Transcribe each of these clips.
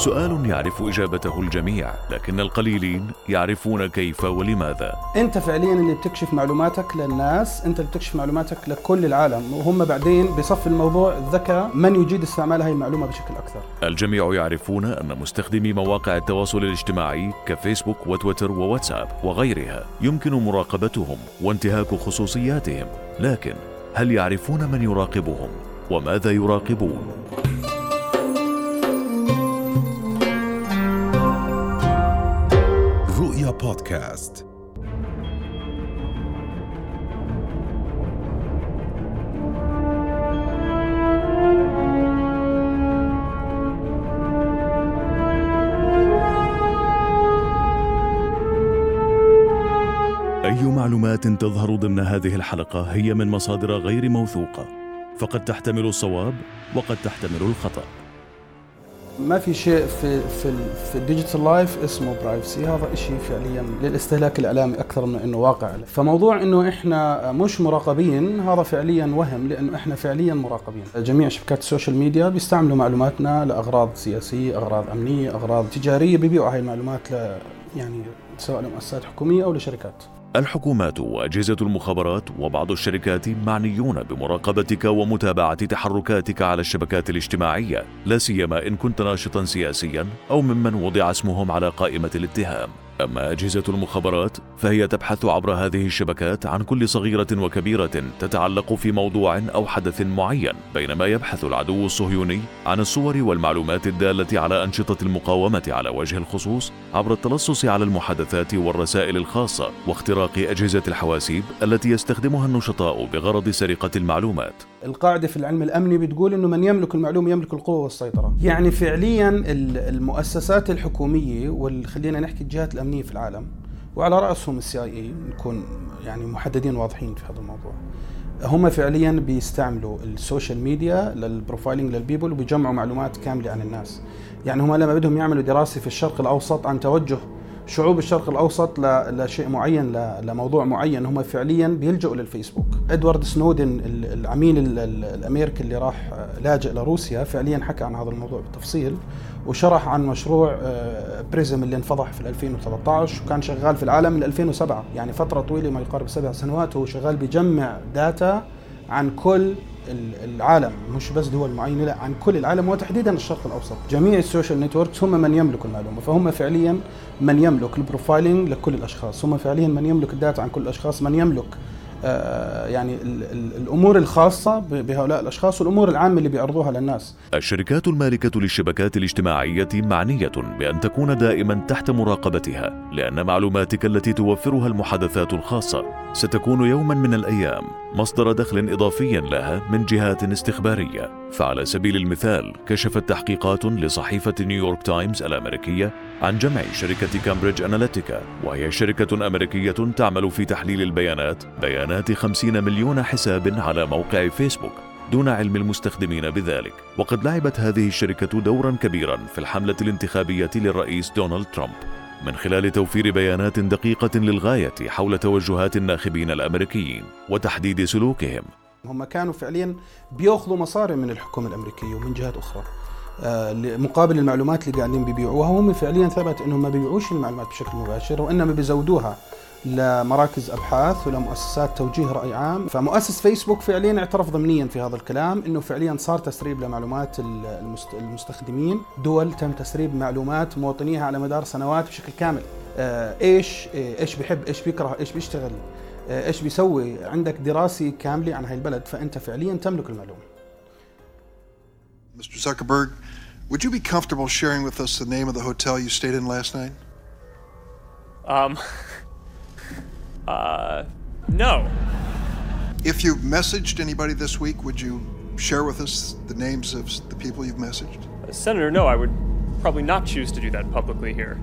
سؤال يعرف إجابته الجميع لكن القليلين يعرفون كيف ولماذا. أنت فعليا اللي بتكشف معلوماتك للناس أنت اللي بتكشف معلوماتك لكل العالم وهم بعدين بصف الموضوع الذكاء من يجيد استعمال هاي المعلومة بشكل أكثر. الجميع يعرفون أن مستخدمي مواقع التواصل الاجتماعي كفيسبوك وتويتر وواتساب وغيرها يمكن مراقبتهم وانتهاك خصوصياتهم لكن هل يعرفون من يراقبهم؟ وماذا يراقبون؟ بودكاست. أي معلومات تظهر ضمن هذه الحلقة هي من مصادر غير موثوقة فقد تحتمل الصواب وقد تحتمل الخطأ. ما في شيء في في في ال digital life اسمه privacy هذا شيء فعليا للاستهلاك الإعلامي أكثر من إنه واقع فموضوع إنه إحنا مش مراقبين هذا فعليا وهم لأنه إحنا فعليا مراقبين. جميع شبكات ال social media بيستعملوا معلوماتنا لأغراض سياسية أغراض أمنية أغراض تجارية بيبيعوا هاي المعلومات ل يعني سواء لمؤسسات حكومية أو لشركات. الحكومات وأجهزة المخابرات وبعض الشركات معنيون بمراقبتك ومتابعة تحركاتك على الشبكات الاجتماعية لا سيما إن كنت ناشطا سياسيا أو ممن وضع اسمهم على قائمة الاتهام. أما أجهزة المخابرات فهي تبحث عبر هذه الشبكات عن كل صغيرة وكبيرة تتعلق في موضوع أو حدث معين بينما يبحث العدو الصهيوني عن الصور والمعلومات الدالة على أنشطة المقاومة على وجه الخصوص عبر التلصص على المحادثات والرسائل الخاصة واختراق أجهزة الحواسيب التي يستخدمها النشطاء بغرض سرقة المعلومات. القاعدة في العلم الأمني بتقول إنه من يملك المعلومة يملك القوة والسيطرة. يعني فعليا ال- المؤسسات الحكومية وخلينا نحكي الجهات الأمنية في العالم وعلى رأسهم ال CIA نكون يعني محددين واضحين في هذا الموضوع. هم فعليا بيستعملوا ال social media لل profiling لل people وبيجمعوا معلومات كاملة عن الناس. يعني هم لما بدهم يعملوا دراسة في الشرق الأوسط عن توجه شعوب الشرق الأوسط لشيء معين لموضوع معين. هم فعليا بيلجؤوا للفيسبوك. إدوارد سنودن ال- العميل ال- ال- الأمريكي اللي راح آه، لاجئ لروسيا فعليا حكى عن هذا الموضوع بالتفصيل وشرح عن مشروع آه، بريزم اللي انفضح في 2013 وكان شغال في العالم من 2007 يعني فترة طويلة ما يقارب سبع سنوات هو شغال بيجمع data عن كل العالم مش بس دول معينة لا عن كل العالم وتحديدا الشرق الأوسط. جميع ال social networks هم من يملكوا المعلومة فهم فعليا من يملك ال profiling لكل الأشخاص هم فعليا من يملك ال data عن كل الأشخاص من يملك يعني ال- ال- الأمور الخاصة بهؤلاء الأشخاص والأمور العامة اللي بيعرضوها للناس. الشركات المالكة للشبكات الاجتماعية معنية بأن تكون دائما تحت مراقبتها لأن معلوماتك التي توفرها المحادثات الخاصة ستكون يوما من الأيام مصدر دخل إضافي لها من جهات استخبارية. فعلى سبيل المثال كشفت تحقيقات لصحيفة نيويورك تايمز الأمريكية عن جمع شركة كامبريدج أناليتيكا وهي شركة أمريكية تعمل في تحليل البيانات بيانات 50 مليون حساب على موقع فيسبوك دون علم المستخدمين بذلك. وقد لعبت هذه الشركة دورا كبيرا في الحملة الانتخابية للرئيس دونالد ترامب. من خلال توفير بيانات دقيقة للغاية حول توجهات الناخبين الأمريكيين وتحديد سلوكهم هم كانوا فعليا بيأخذوا مصاري من الحكومة الأمريكية ومن جهات أخرى. آه، مقابل المعلومات اللي قاعدين بيبيعوها هم فعليا ثبت إنهم ما بيبيعوش المعلومات بشكل مباشر وإنما بيزودوها لمراكز أبحاث ولمؤسسات توجيه رأي عام. فمؤسس فيسبوك فعليا اعترف ضمنيا في هذا الكلام إنه فعليا صار تسريب لمعلومات المست- المستخدمين. دول تم تسريب معلومات مواطنيها على مدار سنوات بشكل كامل. آه، إيش إيش بيحب إيش بيكره إيش بيشتغل. ايش بيسوي عندك دراسه كامله عن هاي البلد فانت فعليا تملك المعلومه Mr. Zuckerberg, would you be comfortable sharing with us the name of the hotel you stayed in last night? Um. Uh. No. If you've messaged anybody this week, would you share with us the names of the people you've messaged? Senator, no, I would probably not choose to do that publicly here.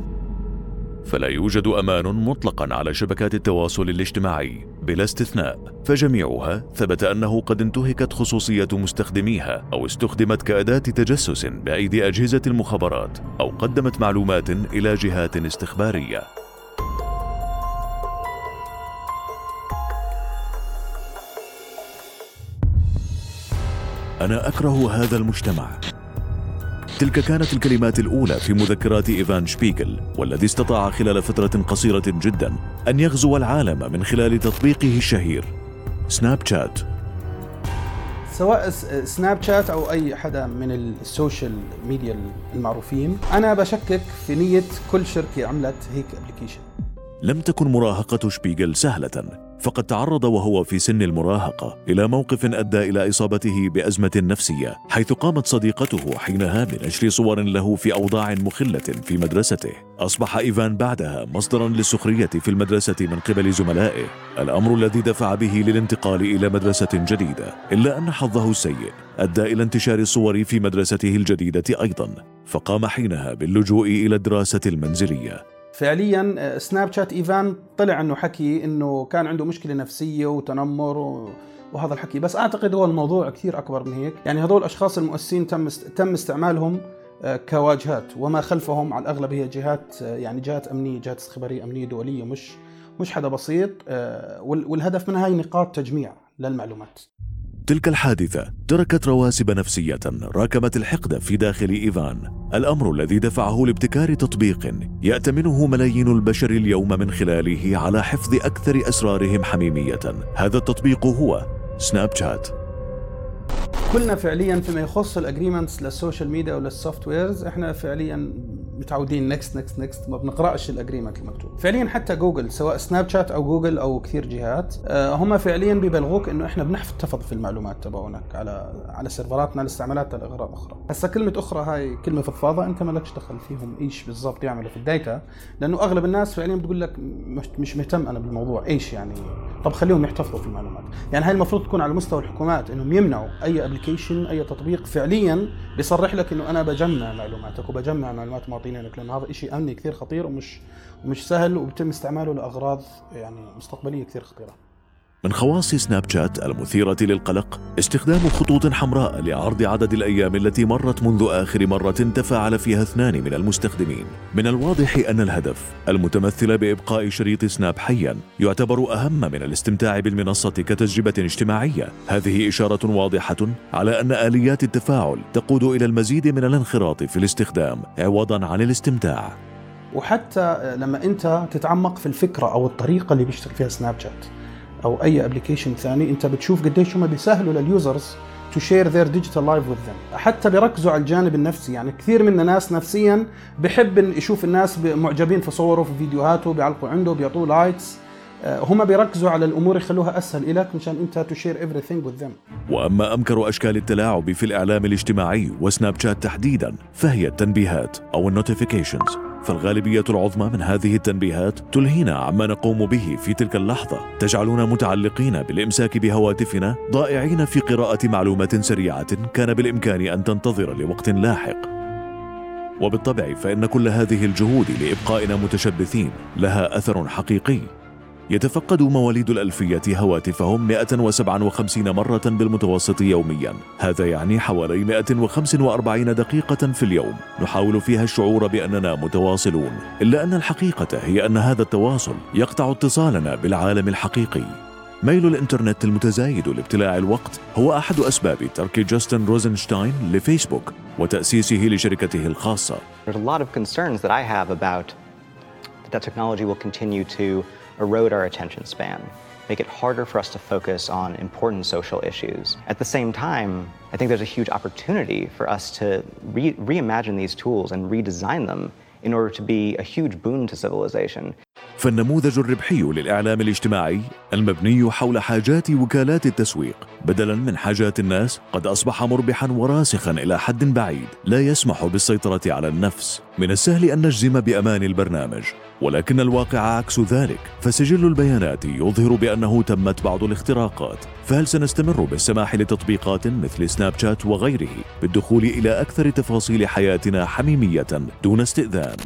فلا يوجد أمان مطلقا على شبكات التواصل الاجتماعي بلا استثناء. فجميعها ثبت أنه قد انتهكت خصوصية مستخدميها أو استخدمت كأداة تجسس بأيدي أجهزة المخابرات أو قدمت معلومات إلى جهات استخبارية. أنا أكره هذا المجتمع. تلك كانت الكلمات الأولى في مذكرات إيفان شبيغل والذي استطاع خلال فترة قصيرة جدا أن يغزو العالم من خلال تطبيقه الشهير. سناب شات سواء سناب شات أو أي حدا من ال social media المعروفين أنا بشكك في نية كل شركة عملت هيك application لم تكن مراهقة شبيغل سهلة فقد تعرض وهو في سن المراهقة إلى موقف أدى إلى إصابته بأزمة نفسية حيث قامت صديقته حينها بنشر صور له في أوضاع مخلة في مدرسته. أصبح إيفان بعدها مصدرا للسخرية في المدرسة من قبل زملائه الأمر الذي دفع به للانتقال إلى مدرسة جديدة إلا أن حظه السيء أدى إلى انتشار الصور في مدرسته الجديدة أيضا فقام حينها باللجوء إلى الدراسة المنزلية. فعليا آه، سناب شات إيفان طلع إنه حكي إنه كان عنده مشكلة نفسية وتنمر و... وهذا الحكي. بس أعتقد هو الموضوع كثير أكبر من هيك. يعني هذول الأشخاص المؤسسين تم تم استعمالهم آه، كواجهات. وما خلفهم على الأغلب هي جهات آه، يعني جهات أمنية جهات استخبارية أمنية دولية. مش مش حدا بسيط والهدف من هاي نقاط تجميع للمعلومات. تلك الحادثة تركت رواسب نفسية راكمت الحقد في داخل إيفان. الأمر الذي دفعه لابتكار تطبيق يأتمنه ملايين البشر اليوم من خلاله على حفظ أكثر أسرارهم حميمية. هذا التطبيق هو سناب شات كلنا فعليا فيما يخص ال agreements لل social media ولل softwares إحنا فعليا متعودين next next next ما بنقرأش ال agreement المكتوب. فعليا حتى جوجل سواء سناب شات أو جوجل أو كثير جهات آه، هم فعليا ببلغوك إنه إحنا بنحتفظ في المعلومات تبعونك على على سيرفراتنا لاستعمالات لأغراض أخرى. هسا كلمة أخرى هاي كلمة فضفاضة أنت مالكش دخل فيهم إيش بالضبط يعملوا في ال data لأنه أغلب الناس فعليا بتقول لك مش مهتم أنا بالموضوع إيش يعني؟ طب خليهم يحتفظوا في المعلومات. يعني هاي المفروض تكون على مستوى الحكومات إنهم يمنعوا أي application أي تطبيق فعليا بيصرح لك إنه أنا بجمع معلوماتك وبجمع معلومات مواطنينك لأنه هذا شيء أمني كثير خطير ومش ومش سهل وبتم استعماله لأغراض يعني مستقبلية كثير خطيرة. من خواص سناب شات المثيرة للقلق استخدام خطوط حمراء لعرض عدد الأيام التي مرت منذ آخر مرة تفاعل فيها اثنان من المستخدمين. من الواضح أن الهدف المتمثل بإبقاء شريط سناب حيا يعتبر أهم من الاستمتاع بالمنصة كتجربة اجتماعية. هذه إشارة واضحة على أن آليات التفاعل تقود إلى المزيد من الانخراط في الاستخدام عوضا عن الاستمتاع. وحتى لما أنت تتعمق في الفكرة أو الطريقة اللي بيشتغل فيها سناب شات. أو أي application ثاني أنت بتشوف قديش هم بيسهلوا لل users to share their digital life with them حتى بيركزوا على الجانب النفسي يعني كثير من الناس نفسيا بحب يشوف الناس معجبين في صوره في فيديوهاته بيعلقوا عنده بيعطوه likes آه، هم بيركزوا على الأمور يخلوها أسهل لك مشان أنت to share everything with them وأما أمكر أشكال التلاعب في الإعلام الاجتماعي وسناب شات تحديدا فهي التنبيهات أو النوتيفيكيشنز فالغالبية العظمى من هذه التنبيهات تلهينا عما نقوم به في تلك اللحظة. تجعلنا متعلقين بالإمساك بهواتفنا ضائعين في قراءة معلومات سريعة كان بالإمكان أن تنتظر لوقت لاحق. وبالطبع فإن كل هذه الجهود لإبقائنا متشبثين لها أثر حقيقي. يتفقد مواليد الألفية هواتفهم 157 مرة بالمتوسط يوميا. هذا يعني حوالي 145 دقيقة في اليوم. نحاول فيها الشعور بأننا متواصلون. إلا أن الحقيقة هي أن هذا التواصل يقطع اتصالنا بالعالم الحقيقي. ميل الإنترنت المتزايد لابتلاع الوقت هو أحد أسباب ترك جاستن روزنشتاين لفيسبوك وتأسيسه لشركته الخاصة. There's a lot of concerns that I have about that technology will continue to erode our attention span, make it harder for us to focus on important social issues. At the same time, I think there's a huge opportunity for us to re- reimagine these tools and redesign them in order to be a huge boon to civilization. فالنموذج الربحي للإعلام الاجتماعي المبني حول حاجات وكالات التسويق. بدلا من حاجات الناس قد أصبح مربحا وراسخا إلى حد بعيد. لا يسمح بالسيطرة على النفس. من السهل أن نجزم بأمان البرنامج. ولكن الواقع عكس ذلك. فسجل البيانات يظهر بأنه تمت بعض الاختراقات. فهل سنستمر بالسماح لتطبيقات مثل سناب شات وغيره؟ بالدخول إلى أكثر تفاصيل حياتنا حميمية دون استئذان.